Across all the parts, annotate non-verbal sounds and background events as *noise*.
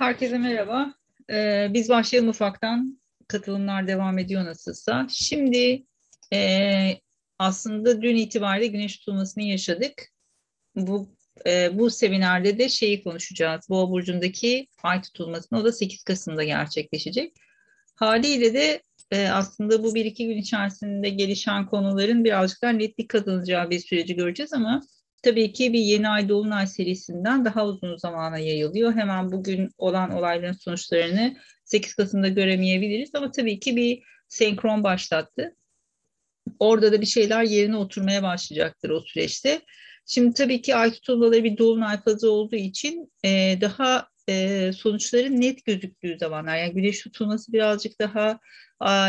Herkese merhaba. Ee, biz başlayalım ufaktan. Katılımlar devam ediyor nasılsa. Şimdi e, aslında dün itibariyle güneş tutulmasını yaşadık. Bu e, bu seminerde de şeyi konuşacağız. Boğa burcundaki ay tutulmasını o da 8 Kasım'da gerçekleşecek. Haliyle de e, aslında bu bir iki gün içerisinde gelişen konuların birazcık daha netlik kazanacağı bir süreci göreceğiz ama tabii ki bir yeni ay dolunay serisinden daha uzun zamana yayılıyor. Hemen bugün olan olayların sonuçlarını 8 Kasım'da göremeyebiliriz ama tabii ki bir senkron başlattı. Orada da bir şeyler yerine oturmaya başlayacaktır o süreçte. Şimdi tabii ki ay tutulmaları bir dolunay fazı olduğu için e, daha e, sonuçları net gözüktüğü zamanlar. Yani güneş tutulması birazcık daha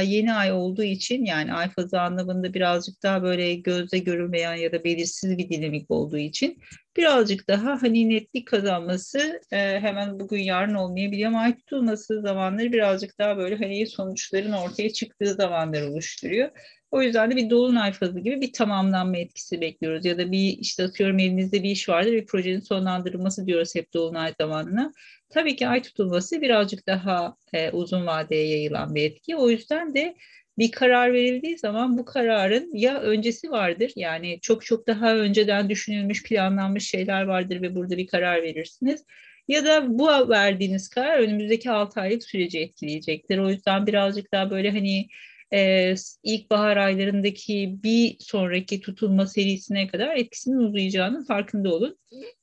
yeni ay olduğu için yani ay fazı anlamında birazcık daha böyle gözle görülmeyen ya da belirsiz bir dinamik olduğu için birazcık daha hani netlik kazanması e, hemen bugün yarın olmayabiliyor ama ay tutulması zamanları birazcık daha böyle hani sonuçların ortaya çıktığı zamanlar oluşturuyor. O yüzden de bir dolunay fazı gibi bir tamamlanma etkisi bekliyoruz. Ya da bir işte atıyorum elinizde bir iş vardır bir projenin sonlandırılması diyoruz hep dolunay zamanına. Tabii ki ay tutulması birazcık daha e, uzun vadeye yayılan bir etki. O yüzden de bir karar verildiği zaman bu kararın ya öncesi vardır yani çok çok daha önceden düşünülmüş planlanmış şeyler vardır ve burada bir karar verirsiniz. Ya da bu verdiğiniz karar önümüzdeki 6 aylık süreci etkileyecektir. O yüzden birazcık daha böyle hani e, ilkbahar aylarındaki bir sonraki tutulma serisine kadar etkisinin uzayacağının farkında olun.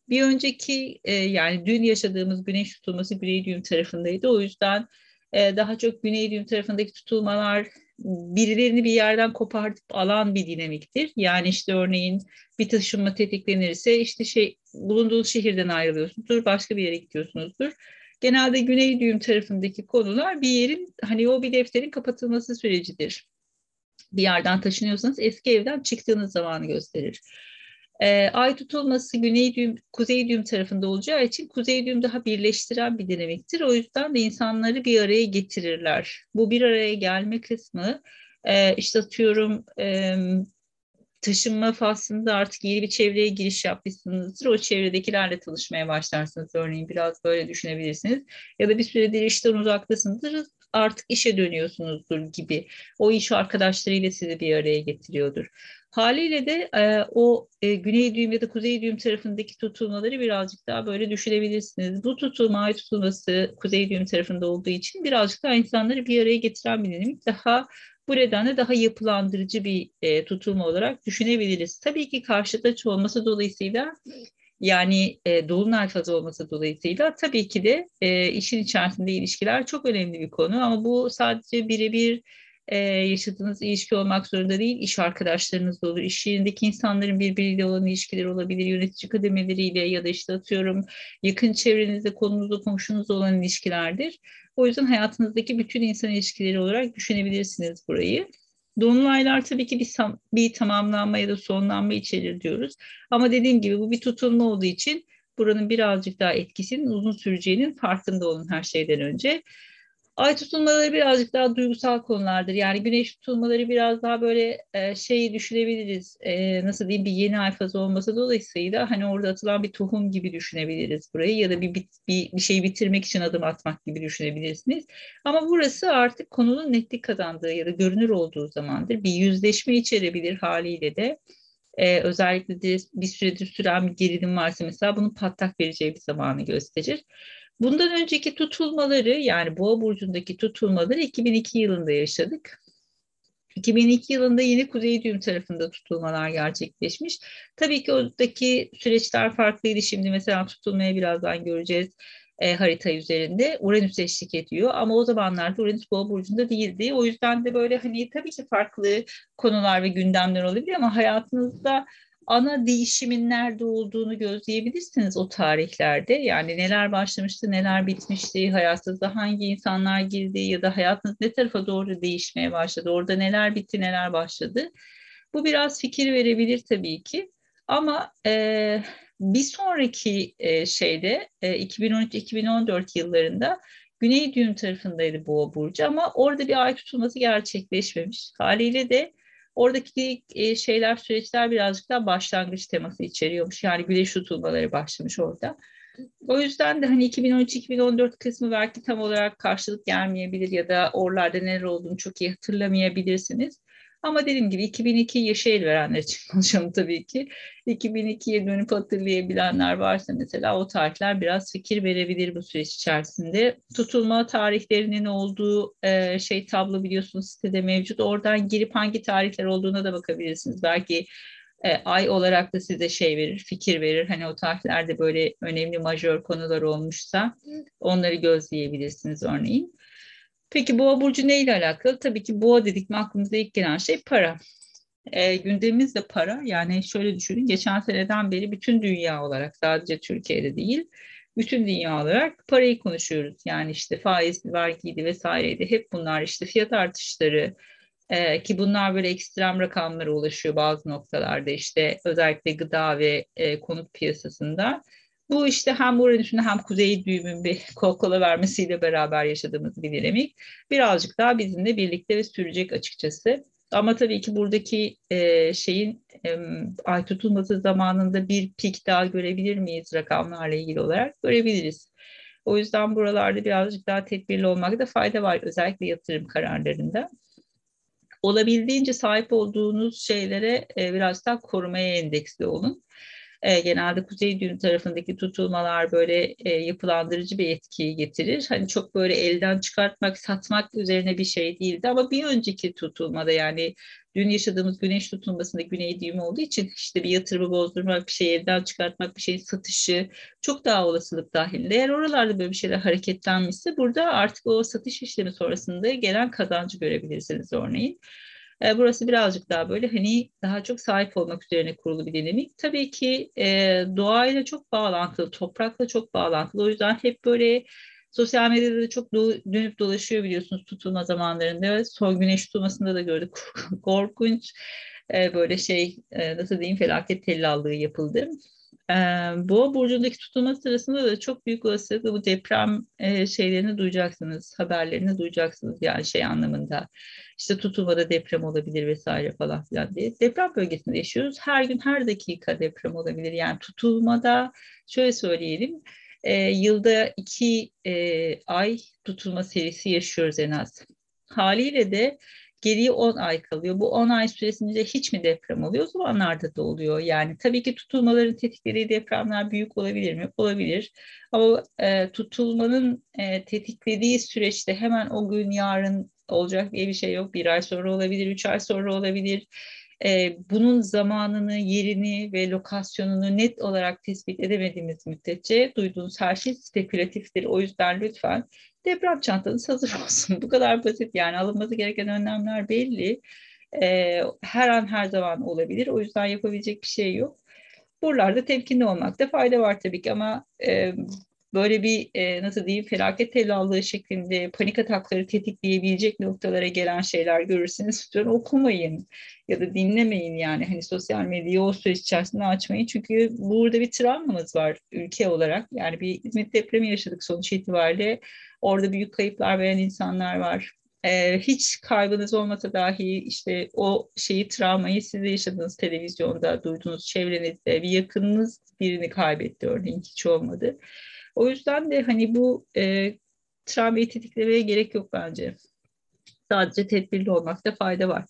Bir önceki e, yani dün yaşadığımız güneş tutulması güney düğüm tarafındaydı. O yüzden e, daha çok güney düğüm tarafındaki tutulmalar birilerini bir yerden kopartıp alan bir dinamiktir. Yani işte örneğin bir taşınma tetiklenirse işte şey bulunduğunuz şehirden ayrılıyorsunuzdur, başka bir yere gidiyorsunuzdur genelde güney düğüm tarafındaki konular bir yerin hani o bir defterin kapatılması sürecidir. Bir yerden taşınıyorsanız eski evden çıktığınız zamanı gösterir. E, ay tutulması güney düğüm, kuzey düğüm tarafında olacağı için kuzey düğüm daha birleştiren bir dinamiktir. O yüzden de insanları bir araya getirirler. Bu bir araya gelme kısmı e, işte atıyorum e, taşınma faslında artık yeni bir çevreye giriş yapmışsınızdır. O çevredekilerle tanışmaya başlarsınız örneğin biraz böyle düşünebilirsiniz. Ya da bir süredir işten uzaktasınızdır artık işe dönüyorsunuzdur gibi. O iş arkadaşlarıyla sizi bir araya getiriyordur. Haliyle de e, o e, güney düğüm ya da kuzey düğüm tarafındaki tutulmaları birazcık daha böyle düşünebilirsiniz. Bu tutulma, ay tutulması kuzey düğüm tarafında olduğu için birazcık daha insanları bir araya getiren bir dinamik daha bu nedenle daha yapılandırıcı bir e, tutulma olarak düşünebiliriz. Tabii ki karşıt olması dolayısıyla yani e, dolunay fazı olması dolayısıyla tabii ki de e, işin içerisinde ilişkiler çok önemli bir konu ama bu sadece birebir e, yaşadığınız ilişki olmak zorunda değil, iş arkadaşlarınız da olur, iş yerindeki insanların birbiriyle olan ilişkileri olabilir, yönetici kademeleriyle ya da işte atıyorum yakın çevrenizde, konunuzda, komşunuzla olan ilişkilerdir. O yüzden hayatınızdaki bütün insan ilişkileri olarak düşünebilirsiniz burayı. Dolunaylar tabii ki bir, bir tamamlanma ya da sonlanma içerir diyoruz. Ama dediğim gibi bu bir tutulma olduğu için buranın birazcık daha etkisinin uzun süreceğinin farkında olun her şeyden önce. Ay tutulmaları birazcık daha duygusal konulardır. Yani güneş tutulmaları biraz daha böyle e, şeyi düşünebiliriz. E, nasıl diyeyim bir yeni ay fazı olması dolayısıyla hani orada atılan bir tohum gibi düşünebiliriz burayı ya da bir, bir, bir, şeyi bitirmek için adım atmak gibi düşünebilirsiniz. Ama burası artık konunun netlik kazandığı ya da görünür olduğu zamandır. Bir yüzleşme içerebilir haliyle de. Ee, özellikle de bir süredir süren bir gerilim varsa mesela bunun patlak vereceği bir zamanı gösterir. Bundan önceki tutulmaları yani Boğa burcundaki tutulmaları 2002 yılında yaşadık. 2002 yılında yine Kuzey Düğüm tarafında tutulmalar gerçekleşmiş. Tabii ki oradaki süreçler farklıydı. Şimdi mesela tutulmaya birazdan göreceğiz e, harita üzerinde. Uranüs eşlik ediyor ama o zamanlarda Uranüs Boğa burcunda değildi. O yüzden de böyle hani tabii ki farklı konular ve gündemler olabilir ama hayatınızda ana değişimin nerede olduğunu gözleyebilirsiniz o tarihlerde. Yani neler başlamıştı, neler bitmişti, hayatınızda hangi insanlar girdi ya da hayatınız ne tarafa doğru değişmeye başladı, orada neler bitti, neler başladı. Bu biraz fikir verebilir tabii ki. Ama e, bir sonraki e, şeyde e, 2013-2014 yıllarında Güney Düğüm tarafındaydı Boğa Burcu ama orada bir ay tutulması gerçekleşmemiş. Haliyle de Oradaki e, şeyler, süreçler birazcık daha başlangıç teması içeriyormuş. Yani güneş tutulmaları başlamış orada. O yüzden de hani 2013-2014 kısmı belki tam olarak karşılık gelmeyebilir ya da oralarda neler olduğunu çok iyi hatırlamayabilirsiniz. Ama dediğim gibi 2002 yaşı el verenler için *laughs* konuşalım tabii ki. 2002'ye dönüp hatırlayabilenler varsa mesela o tarihler biraz fikir verebilir bu süreç içerisinde. Tutulma tarihlerinin olduğu e, şey tablo biliyorsunuz sitede mevcut. Oradan girip hangi tarihler olduğuna da bakabilirsiniz. Belki e, ay olarak da size şey verir, fikir verir. Hani o tarihlerde böyle önemli majör konular olmuşsa onları gözleyebilirsiniz örneğin. Peki boğa burcu neyle alakalı? Tabii ki boğa dedik mi aklımıza ilk gelen şey para. E, gündemimiz de para. Yani şöyle düşünün geçen seneden beri bütün dünya olarak sadece Türkiye'de değil bütün dünya olarak parayı konuşuyoruz. Yani işte faiz, vergiydi vesaireydi. Hep bunlar işte fiyat artışları e, ki bunlar böyle ekstrem rakamlara ulaşıyor bazı noktalarda işte özellikle gıda ve e, konut piyasasında. Bu işte hem Uranüs'ün hem Kuzey düğümün bir kol vermesiyle beraber yaşadığımız bir dinamik. Birazcık daha bizimle birlikte ve sürecek açıkçası. Ama tabii ki buradaki e, şeyin e, ay tutulması zamanında bir pik daha görebilir miyiz rakamlarla ilgili olarak? Görebiliriz. O yüzden buralarda birazcık daha tedbirli olmakta fayda var özellikle yatırım kararlarında. Olabildiğince sahip olduğunuz şeylere e, biraz daha korumaya endeksli olun. E, genelde kuzey düğüm tarafındaki tutulmalar böyle e, yapılandırıcı bir etkiyi getirir. Hani çok böyle elden çıkartmak, satmak üzerine bir şey değildi ama bir önceki tutulmada yani dün yaşadığımız güneş tutulmasında güney düğümü olduğu için işte bir yatırımı bozdurmak, bir şeyi elden çıkartmak, bir şeyin satışı çok daha olasılık dahilinde. Eğer oralarda böyle bir şeyler hareketlenmişse burada artık o satış işlemi sonrasında gelen kazancı görebilirsiniz örneğin. E, burası birazcık daha böyle hani daha çok sahip olmak üzerine kurulu bir dinamik. Tabii ki e, doğayla çok bağlantılı, toprakla çok bağlantılı. O yüzden hep böyle sosyal medyada da çok dönüp dolaşıyor biliyorsunuz tutulma zamanlarında. Son güneş tutulmasında da gördük. *laughs* Korkunç e, böyle şey nasıl diyeyim felaket tellallığı yapıldı. E, Boğa burcundaki tutulma sırasında da çok büyük olasılıkla bu deprem e, şeylerini duyacaksınız, haberlerini duyacaksınız yani şey anlamında. İşte tutulmada deprem olabilir vesaire falan filan diye. Deprem bölgesinde yaşıyoruz. Her gün her dakika deprem olabilir. Yani tutulmada şöyle söyleyelim e, yılda iki e, ay tutulma serisi yaşıyoruz en az. Haliyle de Geriye 10 ay kalıyor. Bu 10 ay süresince hiç mi deprem oluyor? O zamanlarda da oluyor. Yani tabii ki tutulmaların tetiklediği depremler büyük olabilir mi? Olabilir. Ama e, tutulmanın e, tetiklediği süreçte hemen o gün yarın olacak diye bir şey yok. Bir ay sonra olabilir, üç ay sonra olabilir. E, bunun zamanını, yerini ve lokasyonunu net olarak tespit edemediğimiz müddetçe duyduğunuz her şey spekülatiftir. O yüzden lütfen deprem çantanız hazır *laughs* olsun. Bu kadar basit yani alınması gereken önlemler belli. E, her an her zaman olabilir. O yüzden yapabilecek bir şey yok. Buralarda temkinli olmakta fayda var tabii ki ama e, böyle bir e, nasıl diyeyim felaket tellallığı şeklinde panik atakları tetikleyebilecek noktalara gelen şeyler görürseniz lütfen okumayın ya da dinlemeyin yani hani sosyal medyayı o süreç içerisinde açmayın. Çünkü burada bir travmamız var ülke olarak. Yani bir İzmit depremi yaşadık sonuç itibariyle. Orada büyük kayıplar veren insanlar var. Ee, hiç kaybınız olmasa dahi işte o şeyi travmayı siz de yaşadığınız televizyonda duyduğunuz çevrenizde. Bir yakınınız birini kaybetti örneğin hiç olmadı. O yüzden de hani bu e, travmayı tetiklemeye gerek yok bence. Sadece tedbirli olmakta fayda var.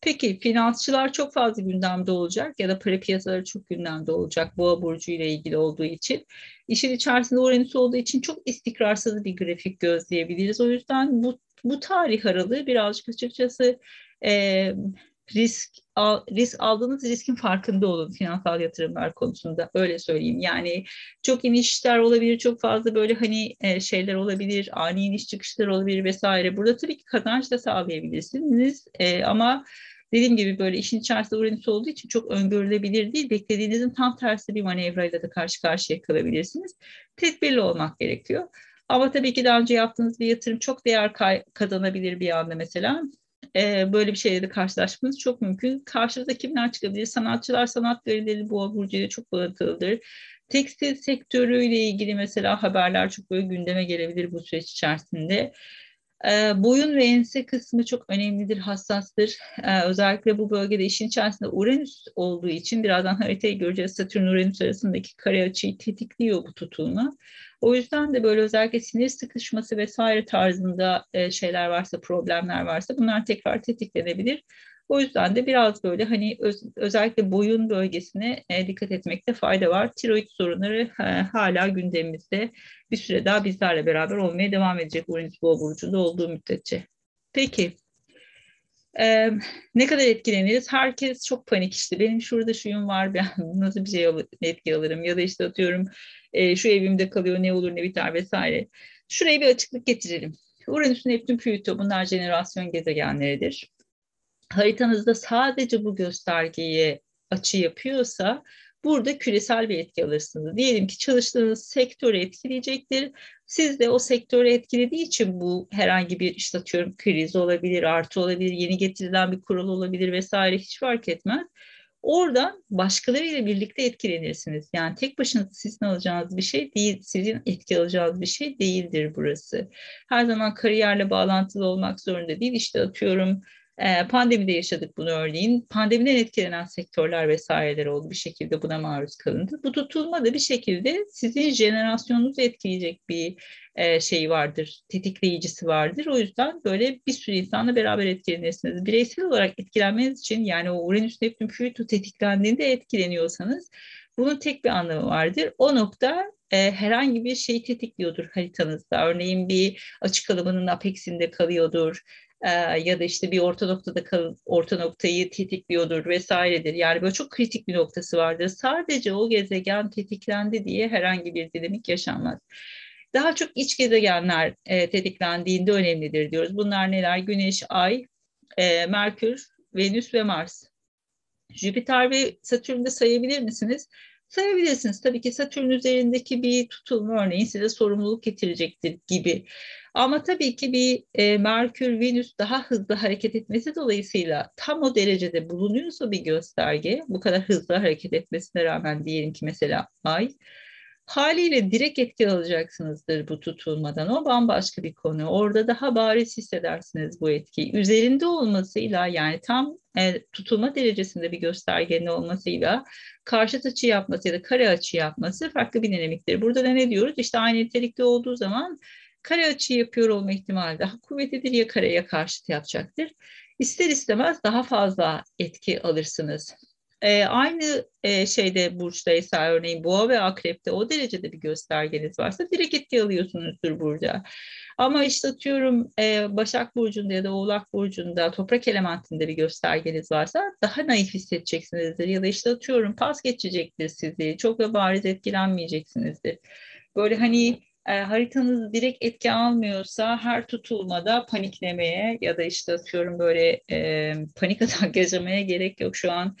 Peki finansçılar çok fazla gündemde olacak ya da para piyasaları çok gündemde olacak boğa burcu ile ilgili olduğu için. İşin içerisinde Uranüs olduğu için çok istikrarsız bir grafik gözleyebiliriz. O yüzden bu, bu tarih aralığı birazcık açıkçası e, risk al, risk aldığınız riskin farkında olun finansal yatırımlar konusunda öyle söyleyeyim. Yani çok inişler olabilir, çok fazla böyle hani e, şeyler olabilir, ani iniş çıkışlar olabilir vesaire. Burada tabii ki kazanç da sağlayabilirsiniz e, ama dediğim gibi böyle işin içerisinde Uranüs olduğu için çok öngörülebilir değil. Beklediğinizin tam tersi bir manevrayla da karşı karşıya kalabilirsiniz. Tedbirli olmak gerekiyor. Ama tabii ki daha önce yaptığınız bir yatırım çok değer kazanabilir bir anda mesela e, böyle bir şeyle de karşılaşmanız çok mümkün. Karşınıza kimler çıkabilir? Sanatçılar, sanat verileri boğa burcuyla çok bağlantılıdır. Tekstil sektörüyle ilgili mesela haberler çok böyle gündeme gelebilir bu süreç içerisinde. E, boyun ve ense kısmı çok önemlidir, hassastır. E, özellikle bu bölgede işin içerisinde Uranüs olduğu için birazdan haritayı göreceğiz. Satürn-Uranüs arasındaki kare açıyı tetikliyor bu tutulma. O yüzden de böyle özellikle sinir sıkışması vesaire tarzında e, şeyler varsa, problemler varsa bunlar tekrar tetiklenebilir. O yüzden de biraz böyle hani öz, özellikle boyun bölgesine e, dikkat etmekte fayda var. Tiroid sorunları e, hala gündemimizde bir süre daha bizlerle beraber olmaya devam edecek Uranüs Boğa burcunda olduğu müddetçe. Peki ee, ne kadar etkileniriz? Herkes çok panik işte. Benim şurada şuyum var, ben *laughs* nasıl bir şey etki alırım? Ya da işte atıyorum e, şu evimde kalıyor, ne olur ne biter vesaire. Şuraya bir açıklık getirelim. Uranüs, Neptün, Plüto bunlar jenerasyon gezegenleridir haritanızda sadece bu göstergeye açı yapıyorsa burada küresel bir etki alırsınız. Diyelim ki çalıştığınız sektörü etkileyecektir. Siz de o sektörü etkilediği için bu herhangi bir işte atıyorum kriz olabilir, artı olabilir, yeni getirilen bir kural olabilir vesaire hiç fark etmez. Oradan başkalarıyla birlikte etkilenirsiniz. Yani tek başına sizin alacağınız bir şey değil, sizin etki alacağınız bir şey değildir burası. Her zaman kariyerle bağlantılı olmak zorunda değil. İşte atıyorum ee, pandemide yaşadık bunu örneğin. Pandemiden etkilenen sektörler vesaireler oldu. Bir şekilde buna maruz kalındı. Bu tutulma da bir şekilde sizin jenerasyonunuzu etkileyecek bir e, şey vardır, tetikleyicisi vardır. O yüzden böyle bir sürü insanla beraber etkilenirsiniz. Bireysel olarak etkilenmeniz için yani o Uranüs Neptün Plüto tetiklendiğinde etkileniyorsanız bunun tek bir anlamı vardır. O nokta e, herhangi bir şeyi tetikliyordur haritanızda. Örneğin bir açık alanının apexinde kalıyordur ya da işte bir orta noktada kal, orta noktayı tetikliyordur vesairedir. Yani böyle çok kritik bir noktası vardır. Sadece o gezegen tetiklendi diye herhangi bir dinamik yaşanmaz. Daha çok iç gezegenler e, tetiklendiğinde önemlidir diyoruz. Bunlar neler? Güneş, Ay, e, Merkür, Venüs ve Mars. Jüpiter ve Satürn'de sayabilir misiniz? sayabilirsiniz. Tabii ki Satürn üzerindeki bir tutulma örneğin size sorumluluk getirecektir gibi. Ama tabii ki bir e, Merkür, Venüs daha hızlı hareket etmesi dolayısıyla tam o derecede bulunuyorsa bir gösterge, bu kadar hızlı hareket etmesine rağmen diyelim ki mesela Ay, haliyle direkt etki alacaksınızdır bu tutulmadan. O bambaşka bir konu. Orada daha bariz hissedersiniz bu etkiyi. Üzerinde olmasıyla yani tam e, tutulma derecesinde bir göstergenin olmasıyla karşıt açı yapması ya da kare açı yapması farklı bir dinamiktir. Burada da ne diyoruz? İşte aynı nitelikte olduğu zaman kare açı yapıyor olma ihtimali daha kuvvetlidir ya kareye karşıt yapacaktır. İster istemez daha fazla etki alırsınız. E, aynı e, şeyde burçtaysa örneğin boğa ve akrepte o derecede bir göstergeniz varsa direkt etki alıyorsunuzdur burada. Ama işte atıyorum e, Başak Burcu'nda ya da Oğlak Burcu'nda toprak elementinde bir göstergeniz varsa daha naif hissedeceksinizdir. Ya da işte atıyorum pas geçecektir sizi. Çok da bariz etkilenmeyeceksinizdir. Böyle hani e, haritanız direkt etki almıyorsa her tutulmada paniklemeye ya da işte atıyorum böyle e, panik *laughs* atak yaşamaya gerek yok. Şu an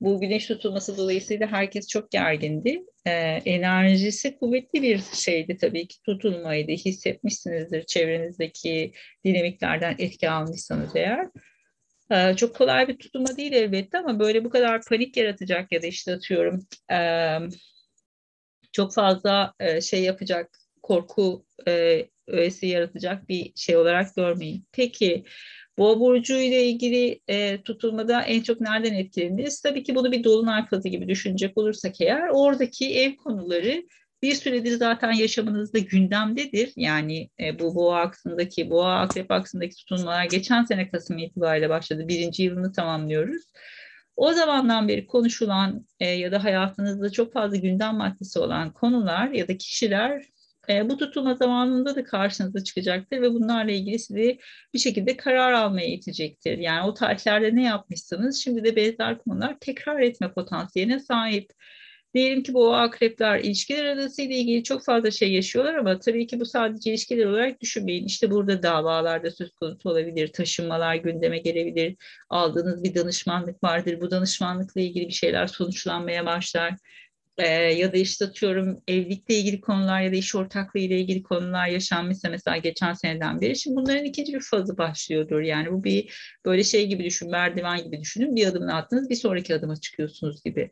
bu güneş tutulması dolayısıyla herkes çok gergindi. Ee, enerjisi kuvvetli bir şeydi tabii ki tutulmaydı. Hissetmişsinizdir çevrenizdeki dinamiklerden etki almışsanız eğer. Ee, çok kolay bir tutulma değil elbette ama böyle bu kadar panik yaratacak ya da işte atıyorum e, çok fazla e, şey yapacak korku e, öğesi yaratacak bir şey olarak görmeyin. Peki Boğa burcu ile ilgili e, tutulmada en çok nereden etkileniriz? Tabii ki bunu bir dolunay fazı gibi düşünecek olursak eğer oradaki ev konuları bir süredir zaten yaşamınızda gündemdedir. Yani e, bu boğa aksındaki, boğa akrep aksındaki tutulmalar geçen sene Kasım itibariyle başladı. Birinci yılını tamamlıyoruz. O zamandan beri konuşulan e, ya da hayatınızda çok fazla gündem maddesi olan konular ya da kişiler e, bu tutulma zamanında da karşınıza çıkacaktır ve bunlarla ilgili sizi bir şekilde karar almaya itecektir. Yani o tarihlerde ne yapmışsınız şimdi de benzer konular tekrar etme potansiyeline sahip. Diyelim ki bu akrepler ilişkiler arasıyla ilgili çok fazla şey yaşıyorlar ama tabii ki bu sadece ilişkiler olarak düşünmeyin. İşte burada davalarda söz konusu olabilir, taşınmalar gündeme gelebilir, aldığınız bir danışmanlık vardır. Bu danışmanlıkla ilgili bir şeyler sonuçlanmaya başlar e, ya da işte atıyorum evlilikle ilgili konular ya da iş ortaklığı ile ilgili konular yaşanmışsa mesela geçen seneden beri. Şimdi bunların ikinci bir fazı başlıyordur. Yani bu bir böyle şey gibi düşün, merdiven gibi düşünün. Bir adımını attınız, bir sonraki adıma çıkıyorsunuz gibi.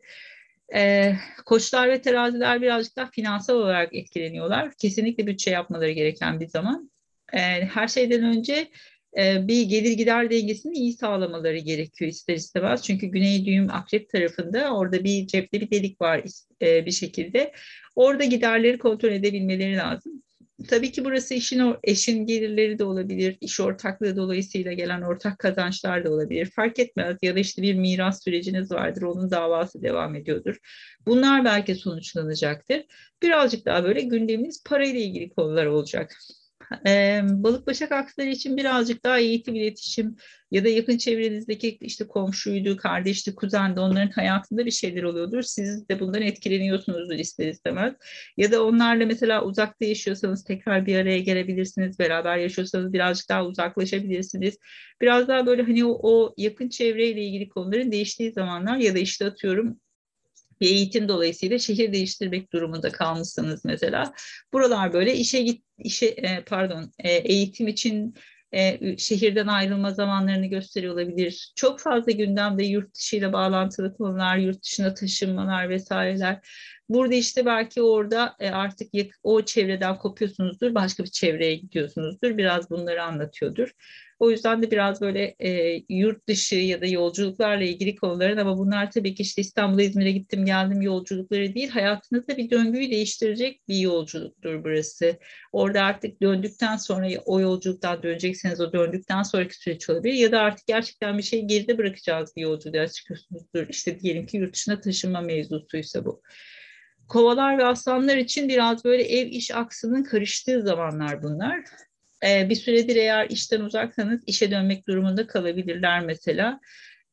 E, koçlar ve teraziler birazcık daha finansal olarak etkileniyorlar. Kesinlikle bütçe yapmaları gereken bir zaman. e, her şeyden önce bir gelir gider dengesini iyi sağlamaları gerekiyor ister istemez. Çünkü güney düğüm akrep tarafında orada bir cepte bir delik var e, bir şekilde. Orada giderleri kontrol edebilmeleri lazım. Tabii ki burası işin eşin gelirleri de olabilir, iş ortaklığı dolayısıyla gelen ortak kazançlar da olabilir. Fark etmez ya da işte bir miras süreciniz vardır, onun davası devam ediyordur. Bunlar belki sonuçlanacaktır. Birazcık daha böyle gündemimiz parayla ilgili konular olacak. E, balık başak aksları için birazcık daha eğitim, iletişim ya da yakın çevrenizdeki işte komşuydu, kardeşti, kuzendi onların hayatında bir şeyler oluyordur. Siz de bundan etkileniyorsunuzdur ister istemez. Ya da onlarla mesela uzakta yaşıyorsanız tekrar bir araya gelebilirsiniz. Beraber yaşıyorsanız birazcık daha uzaklaşabilirsiniz. Biraz daha böyle hani o, o yakın çevreyle ilgili konuların değiştiği zamanlar ya da işte atıyorum bir eğitim dolayısıyla şehir değiştirmek durumunda kalmışsınız mesela. Buralar böyle işe git işe e, pardon e, eğitim için e, şehirden ayrılma zamanlarını gösteriyor olabilir. Çok fazla gündemde yurt dışıyla bağlantılı konular, yurt dışına taşınmalar vesaireler. Burada işte belki orada e, artık o çevreden kopuyorsunuzdur, başka bir çevreye gidiyorsunuzdur. Biraz bunları anlatıyordur. O yüzden de biraz böyle e, yurt dışı ya da yolculuklarla ilgili konuların ama bunlar tabii ki işte İstanbul'a İzmir'e gittim geldim yolculukları değil. Hayatınızda bir döngüyü değiştirecek bir yolculuktur burası. Orada artık döndükten sonra o yolculuktan dönecekseniz o döndükten sonraki süreç olabilir ya da artık gerçekten bir şey geride bırakacağız bir yolculuğa çıkıyorsunuzdur. İşte diyelim ki yurt dışına taşınma mevzusuysa bu. Kovalar ve aslanlar için biraz böyle ev iş aksının karıştığı zamanlar bunlar. Ee, bir süredir eğer işten uzaksanız işe dönmek durumunda kalabilirler mesela.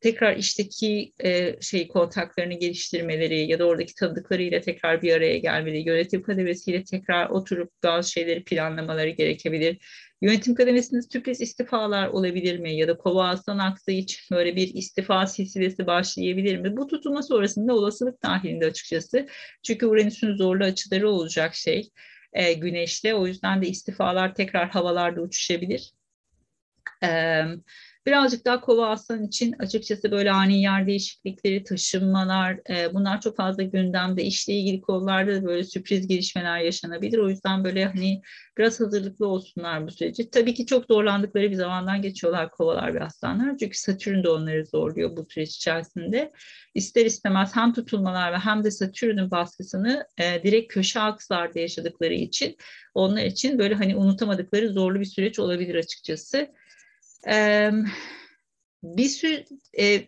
Tekrar işteki e, şey kontaklarını geliştirmeleri ya da oradaki tanıdıklarıyla tekrar bir araya gelmeleri, yönetim kademesiyle tekrar oturup bazı şeyleri planlamaları gerekebilir. Yönetim kademesinde sürpriz istifalar olabilir mi? Ya da kova aslan aktığı için böyle bir istifa silsilesi başlayabilir mi? Bu tutulma sonrasında olasılık dahilinde açıkçası. Çünkü Uranüs'ün zorlu açıları olacak şey e, güneşle. O yüzden de istifalar tekrar havalarda uçuşabilir. Evet Birazcık daha kova aslan için açıkçası böyle ani yer değişiklikleri, taşınmalar e, bunlar çok fazla gündemde. işle ilgili konularda da böyle sürpriz gelişmeler yaşanabilir. O yüzden böyle hani biraz hazırlıklı olsunlar bu süreci. Tabii ki çok zorlandıkları bir zamandan geçiyorlar kovalar ve aslanlar. Çünkü Satürn de onları zorluyor bu süreç içerisinde. İster istemez hem tutulmalar ve hem de Satürn'ün baskısını e, direkt köşe akslarda yaşadıkları için onlar için böyle hani unutamadıkları zorlu bir süreç olabilir açıkçası. Ee, bir sürü e,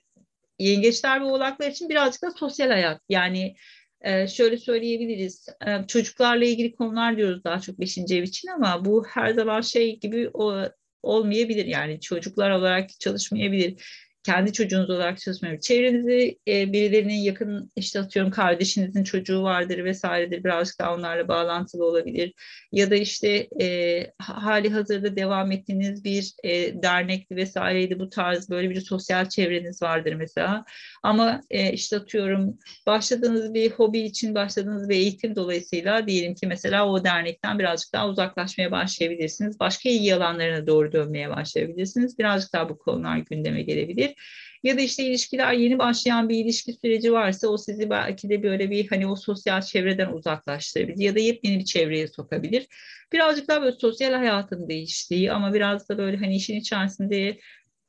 yengeçler ve oğlaklar için birazcık da sosyal hayat. Yani e, şöyle söyleyebiliriz. E, çocuklarla ilgili konular diyoruz daha çok beşinci ev için ama bu her zaman şey gibi o, olmayabilir. Yani çocuklar olarak çalışmayabilir kendi çocuğunuz olarak çalışmıyor. Çevrenizde e, birilerinin yakın işte atıyorum kardeşinizin çocuğu vardır vesairedir birazcık daha onlarla bağlantılı olabilir. Ya da işte e, hali hazırda devam ettiğiniz bir e, dernekli vesaireydi bu tarz böyle bir sosyal çevreniz vardır mesela. Ama e, işte atıyorum başladığınız bir hobi için başladığınız bir eğitim dolayısıyla diyelim ki mesela o dernekten birazcık daha uzaklaşmaya başlayabilirsiniz. Başka ilgi alanlarına doğru dönmeye başlayabilirsiniz. Birazcık daha bu konular gündeme gelebilir. Ya da işte ilişkiler yeni başlayan bir ilişki süreci varsa o sizi belki de böyle bir hani o sosyal çevreden uzaklaştırabilir ya da yepyeni bir çevreye sokabilir. Birazcık daha böyle sosyal hayatın değiştiği ama biraz da böyle hani işin içerisinde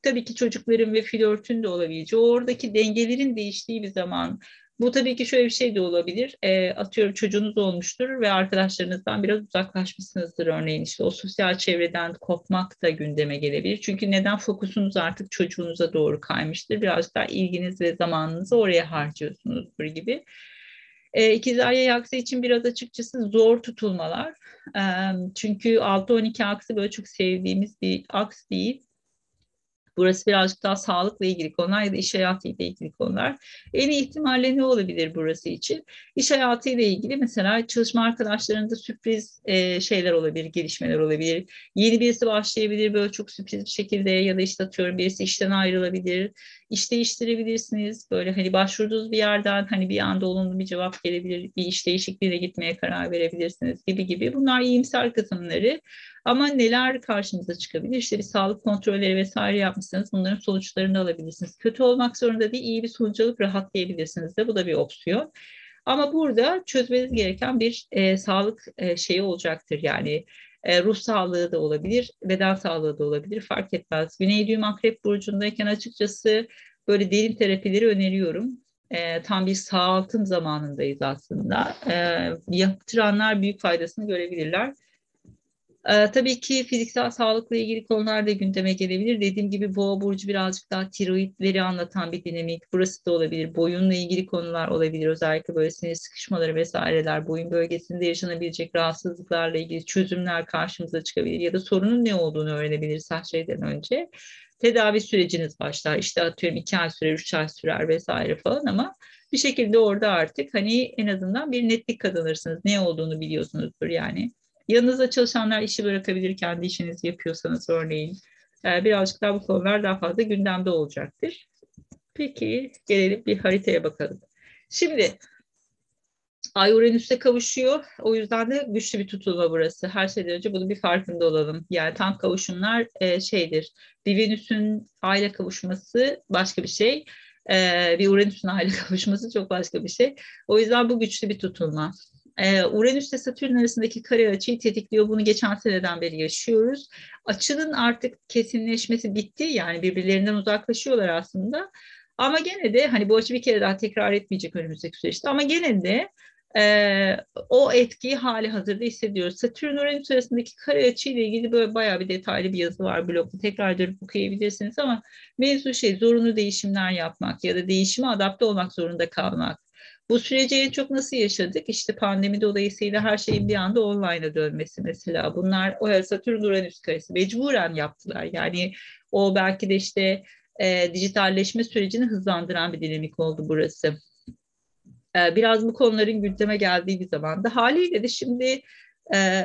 tabii ki çocukların ve flörtün de olabileceği, oradaki dengelerin değiştiği bir zaman bu tabii ki şöyle bir şey de olabilir. E, atıyorum çocuğunuz olmuştur ve arkadaşlarınızdan biraz uzaklaşmışsınızdır örneğin. işte o sosyal çevreden kopmak da gündeme gelebilir. Çünkü neden fokusunuz artık çocuğunuza doğru kaymıştır. Biraz daha ilginiz ve zamanınızı oraya harcıyorsunuzdur gibi. E, İkizler yay aksı için biraz açıkçası zor tutulmalar. E, çünkü 6-12 aksı böyle çok sevdiğimiz bir aks değil. Burası birazcık daha sağlıkla ilgili konular ya da iş hayatıyla ilgili konular. En iyi ihtimalle ne olabilir burası için? İş hayatıyla ilgili mesela çalışma arkadaşlarında sürpriz e, şeyler olabilir, gelişmeler olabilir. Yeni birisi başlayabilir böyle çok sürpriz bir şekilde ya da işte atıyorum birisi işten ayrılabilir. İş değiştirebilirsiniz. Böyle hani başvurduğunuz bir yerden hani bir anda olumlu bir cevap gelebilir. Bir iş değişikliğine gitmeye karar verebilirsiniz gibi gibi. Bunlar iyimser kısımları. Ama neler karşınıza çıkabilir? İşte bir sağlık kontrolleri vesaire yapmışsanız bunların sonuçlarını alabilirsiniz. Kötü olmak zorunda değil, iyi bir sonuç alıp rahatlayabilirsiniz de bu da bir opsiyon. Ama burada çözmeniz gereken bir e, sağlık e, şeyi olacaktır. Yani E, ruh sağlığı da olabilir, beden sağlığı da olabilir fark etmez. Güney düğüm akrep burcundayken açıkçası böyle derin terapileri öneriyorum. E, tam bir sağaltım zamanındayız aslında. E, yaptıranlar büyük faydasını görebilirler. Ee, tabii ki fiziksel sağlıkla ilgili konular da gündeme gelebilir. Dediğim gibi boğa burcu birazcık daha tiroidleri anlatan bir dinamik. Burası da olabilir. Boyunla ilgili konular olabilir. Özellikle böyle sinir sıkışmaları vesaireler, boyun bölgesinde yaşanabilecek rahatsızlıklarla ilgili çözümler karşımıza çıkabilir. Ya da sorunun ne olduğunu öğrenebiliriz her şeyden önce. Tedavi süreciniz başlar. İşte atıyorum iki ay sürer, üç ay sürer vesaire falan ama bir şekilde orada artık hani en azından bir netlik kazanırsınız. Ne olduğunu biliyorsunuzdur yani. Yanınızda çalışanlar işi bırakabilir kendi işinizi yapıyorsanız örneğin. Ee, birazcık daha bu konular daha fazla gündemde olacaktır. Peki gelelim bir haritaya bakalım. Şimdi Ay Uranüs'te kavuşuyor. O yüzden de güçlü bir tutulma burası. Her şeyden önce bunun bir farkında olalım. Yani tam kavuşumlar e, şeydir. Bir Venüs'ün Ay'la kavuşması başka bir şey. E, bir Uranüs'ün Ay'la *laughs* kavuşması çok başka bir şey. O yüzden bu güçlü bir tutulma. Ee, Uranüs ile Satürn arasındaki kare açıyı tetikliyor. Bunu geçen seneden beri yaşıyoruz. Açının artık kesinleşmesi bitti. Yani birbirlerinden uzaklaşıyorlar aslında. Ama gene de hani bu açı bir kere daha tekrar etmeyecek önümüzdeki süreçte. Ama gene de e, o etkiyi hali hazırda hissediyoruz. Satürn Uranüs arasındaki kare açı ile ilgili böyle bayağı bir detaylı bir yazı var blogda. Tekrar dönüp okuyabilirsiniz ama mevzu şey zorunlu değişimler yapmak ya da değişime adapte olmak zorunda kalmak. Bu süreci en çok nasıl yaşadık? İşte pandemi dolayısıyla her şeyin bir anda online'a dönmesi mesela. Bunlar o Satürn Uranüs karesi mecburen yaptılar. Yani o belki de işte e, dijitalleşme sürecini hızlandıran bir dinamik oldu burası. E, biraz bu konuların gündeme geldiği bir zamanda. Haliyle de şimdi e,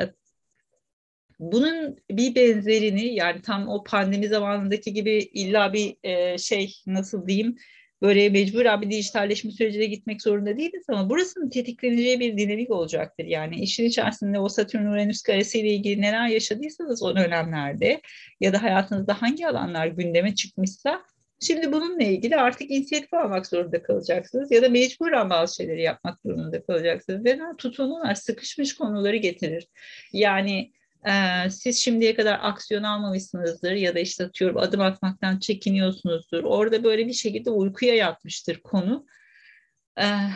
bunun bir benzerini yani tam o pandemi zamanındaki gibi illa bir e, şey nasıl diyeyim böyle mecburen bir dijitalleşme sürecine gitmek zorunda değiliz ama burasının tetikleneceği bir dinamik olacaktır. Yani işin içerisinde o Satürn Uranüs karesiyle ilgili neler yaşadıysanız o dönemlerde ya da hayatınızda hangi alanlar gündeme çıkmışsa Şimdi bununla ilgili artık inisiyatif almak zorunda kalacaksınız ya da mecburen bazı şeyleri yapmak durumunda kalacaksınız. Ve tutulmalar sıkışmış konuları getirir. Yani siz şimdiye kadar aksiyon almamışsınızdır ya da işte atıyorum adım atmaktan çekiniyorsunuzdur. Orada böyle bir şekilde uykuya yatmıştır konu.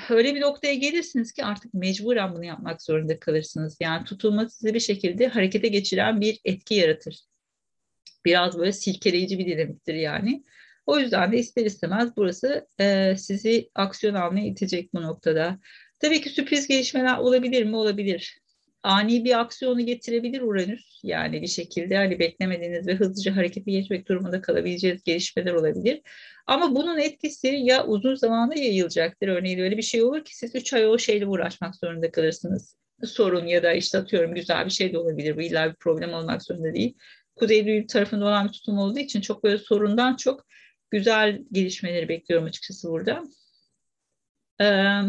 Öyle bir noktaya gelirsiniz ki artık mecburen bunu yapmak zorunda kalırsınız. Yani tutulma sizi bir şekilde harekete geçiren bir etki yaratır. Biraz böyle silkeleyici bir dinamiktir yani. O yüzden de ister istemez burası sizi aksiyon almaya itecek bu noktada. Tabii ki sürpriz gelişmeler olabilir mi? Olabilir ani bir aksiyonu getirebilir Uranüs. Yani bir şekilde hani beklemediğiniz ve hızlıca harekete geçmek durumunda kalabileceğiniz gelişmeler olabilir. Ama bunun etkisi ya uzun zamanda yayılacaktır. Örneğin öyle bir şey olur ki siz 3 ay o şeyle uğraşmak zorunda kalırsınız. Sorun ya da işte atıyorum güzel bir şey de olabilir. Bu illa bir problem olmak zorunda değil. Kuzey düğüm tarafında olan bir tutum olduğu için çok böyle sorundan çok güzel gelişmeleri bekliyorum açıkçası burada. Ee,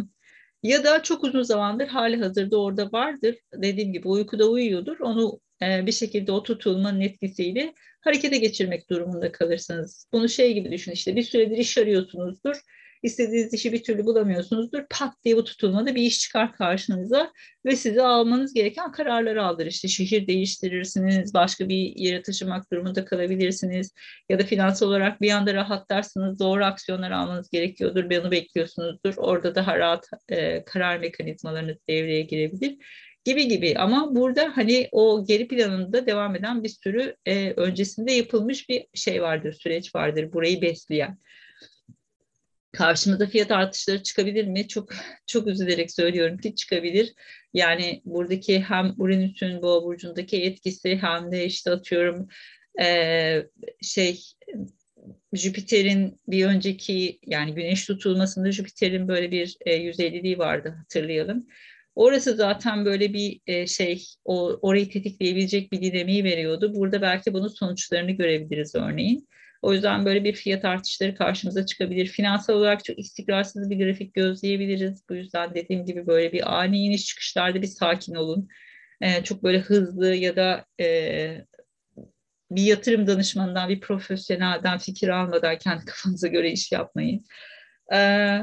ya da çok uzun zamandır hali hazırda orada vardır. Dediğim gibi uykuda uyuyordur. Onu e, bir şekilde o tutulmanın etkisiyle harekete geçirmek durumunda kalırsınız. Bunu şey gibi düşün işte bir süredir iş arıyorsunuzdur istediğiniz işi bir türlü bulamıyorsunuzdur. Pat diye bu tutulmada bir iş çıkar karşınıza ve size almanız gereken kararları alır. İşte şehir değiştirirsiniz, başka bir yere taşımak durumunda kalabilirsiniz ya da finansal olarak bir anda rahatlarsınız, doğru aksiyonlar almanız gerekiyordur, bir onu bekliyorsunuzdur. Orada daha rahat e, karar mekanizmalarınız devreye girebilir gibi gibi ama burada hani o geri planında devam eden bir sürü e, öncesinde yapılmış bir şey vardır, süreç vardır burayı besleyen karşımıza fiyat artışları çıkabilir mi? Çok çok üzülerek söylüyorum ki çıkabilir. Yani buradaki hem Uranüs'ün boğa burcundaki etkisi hem de işte atıyorum e, şey Jüpiter'in bir önceki yani güneş tutulmasında Jüpiter'in böyle bir e, 150'liği vardı hatırlayalım. Orası zaten böyle bir e, şey o, orayı tetikleyebilecek bir dinamiği veriyordu. Burada belki bunun sonuçlarını görebiliriz örneğin. O yüzden böyle bir fiyat artışları karşımıza çıkabilir. Finansal olarak çok istikrarsız bir grafik gözleyebiliriz. Bu yüzden dediğim gibi böyle bir ani iniş çıkışlarda bir sakin olun. Ee, çok böyle hızlı ya da e, bir yatırım danışmanından, bir profesyonelden fikir almadan kendi *laughs* kafanıza göre iş yapmayın. Ee,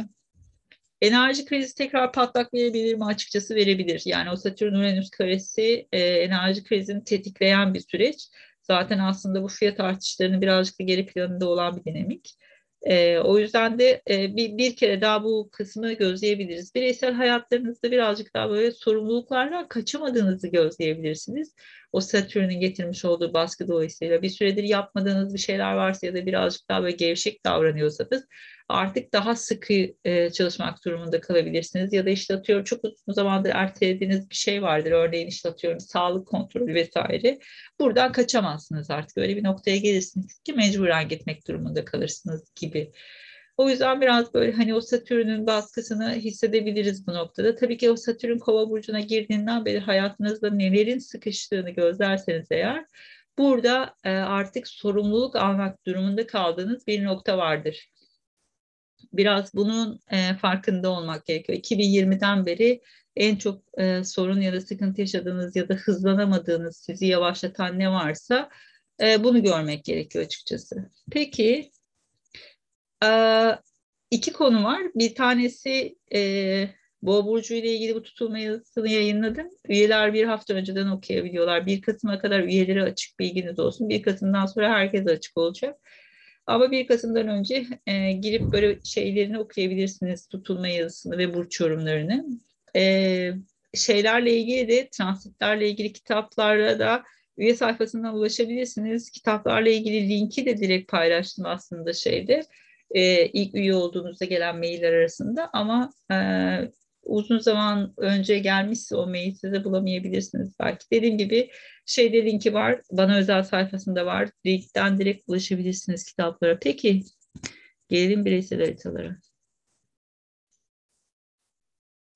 Enerji krizi tekrar patlak verebilir mi? Açıkçası verebilir. Yani o Satürn-Uranüs karesi e, enerji krizini tetikleyen bir süreç. Zaten aslında bu fiyat artışlarının birazcık da geri planında olan bir dinamik. E, o yüzden de e, bir, bir kere daha bu kısmı gözleyebiliriz. Bireysel hayatlarınızda birazcık daha böyle sorumluluklardan kaçamadığınızı gözleyebilirsiniz. O Satürn'ün getirmiş olduğu baskı dolayısıyla bir süredir yapmadığınız bir şeyler varsa ya da birazcık daha böyle gevşek davranıyorsanız artık daha sıkı e, çalışmak durumunda kalabilirsiniz. Ya da işte atıyorum çok uzun zamandır ertelediğiniz bir şey vardır. Örneğin işte atıyorum sağlık kontrolü vesaire. Buradan kaçamazsınız artık. Öyle bir noktaya gelirsiniz ki mecburen gitmek durumunda kalırsınız gibi. O yüzden biraz böyle hani o Satürn'ün baskısını hissedebiliriz bu noktada. Tabii ki o Satürn kova burcuna girdiğinden beri hayatınızda nelerin sıkıştığını gözlerseniz eğer burada e, artık sorumluluk almak durumunda kaldığınız bir nokta vardır biraz bunun e, farkında olmak gerekiyor. 2020'den beri en çok e, sorun ya da sıkıntı yaşadığınız ya da hızlanamadığınız, sizi yavaşlatan ne varsa e, bunu görmek gerekiyor açıkçası. Peki iki konu var. Bir tanesi e, Boğa Burcu ile ilgili bu tutulma yazısını yayınladım. Üyeler bir hafta önceden okuyabiliyorlar. 1 Kasım'a kadar üyeleri açık bilginiz olsun. 1 Kasım'dan sonra herkes açık olacak. Ama 1 Kasım'dan önce e, girip böyle şeylerini okuyabilirsiniz. Tutulma yazısını ve burç yorumlarını. E, şeylerle ilgili de transitlerle ilgili kitaplara da üye sayfasından ulaşabilirsiniz. Kitaplarla ilgili linki de direkt paylaştım aslında şeyde. E, ilk üye olduğunuzda gelen mailler arasında ama e, uzun zaman önce gelmişse o mail size bulamayabilirsiniz belki. Dediğim gibi şeyde linki var. Bana özel sayfasında var. Linkten direkt ulaşabilirsiniz kitaplara. Peki gelelim bireysel haritalara.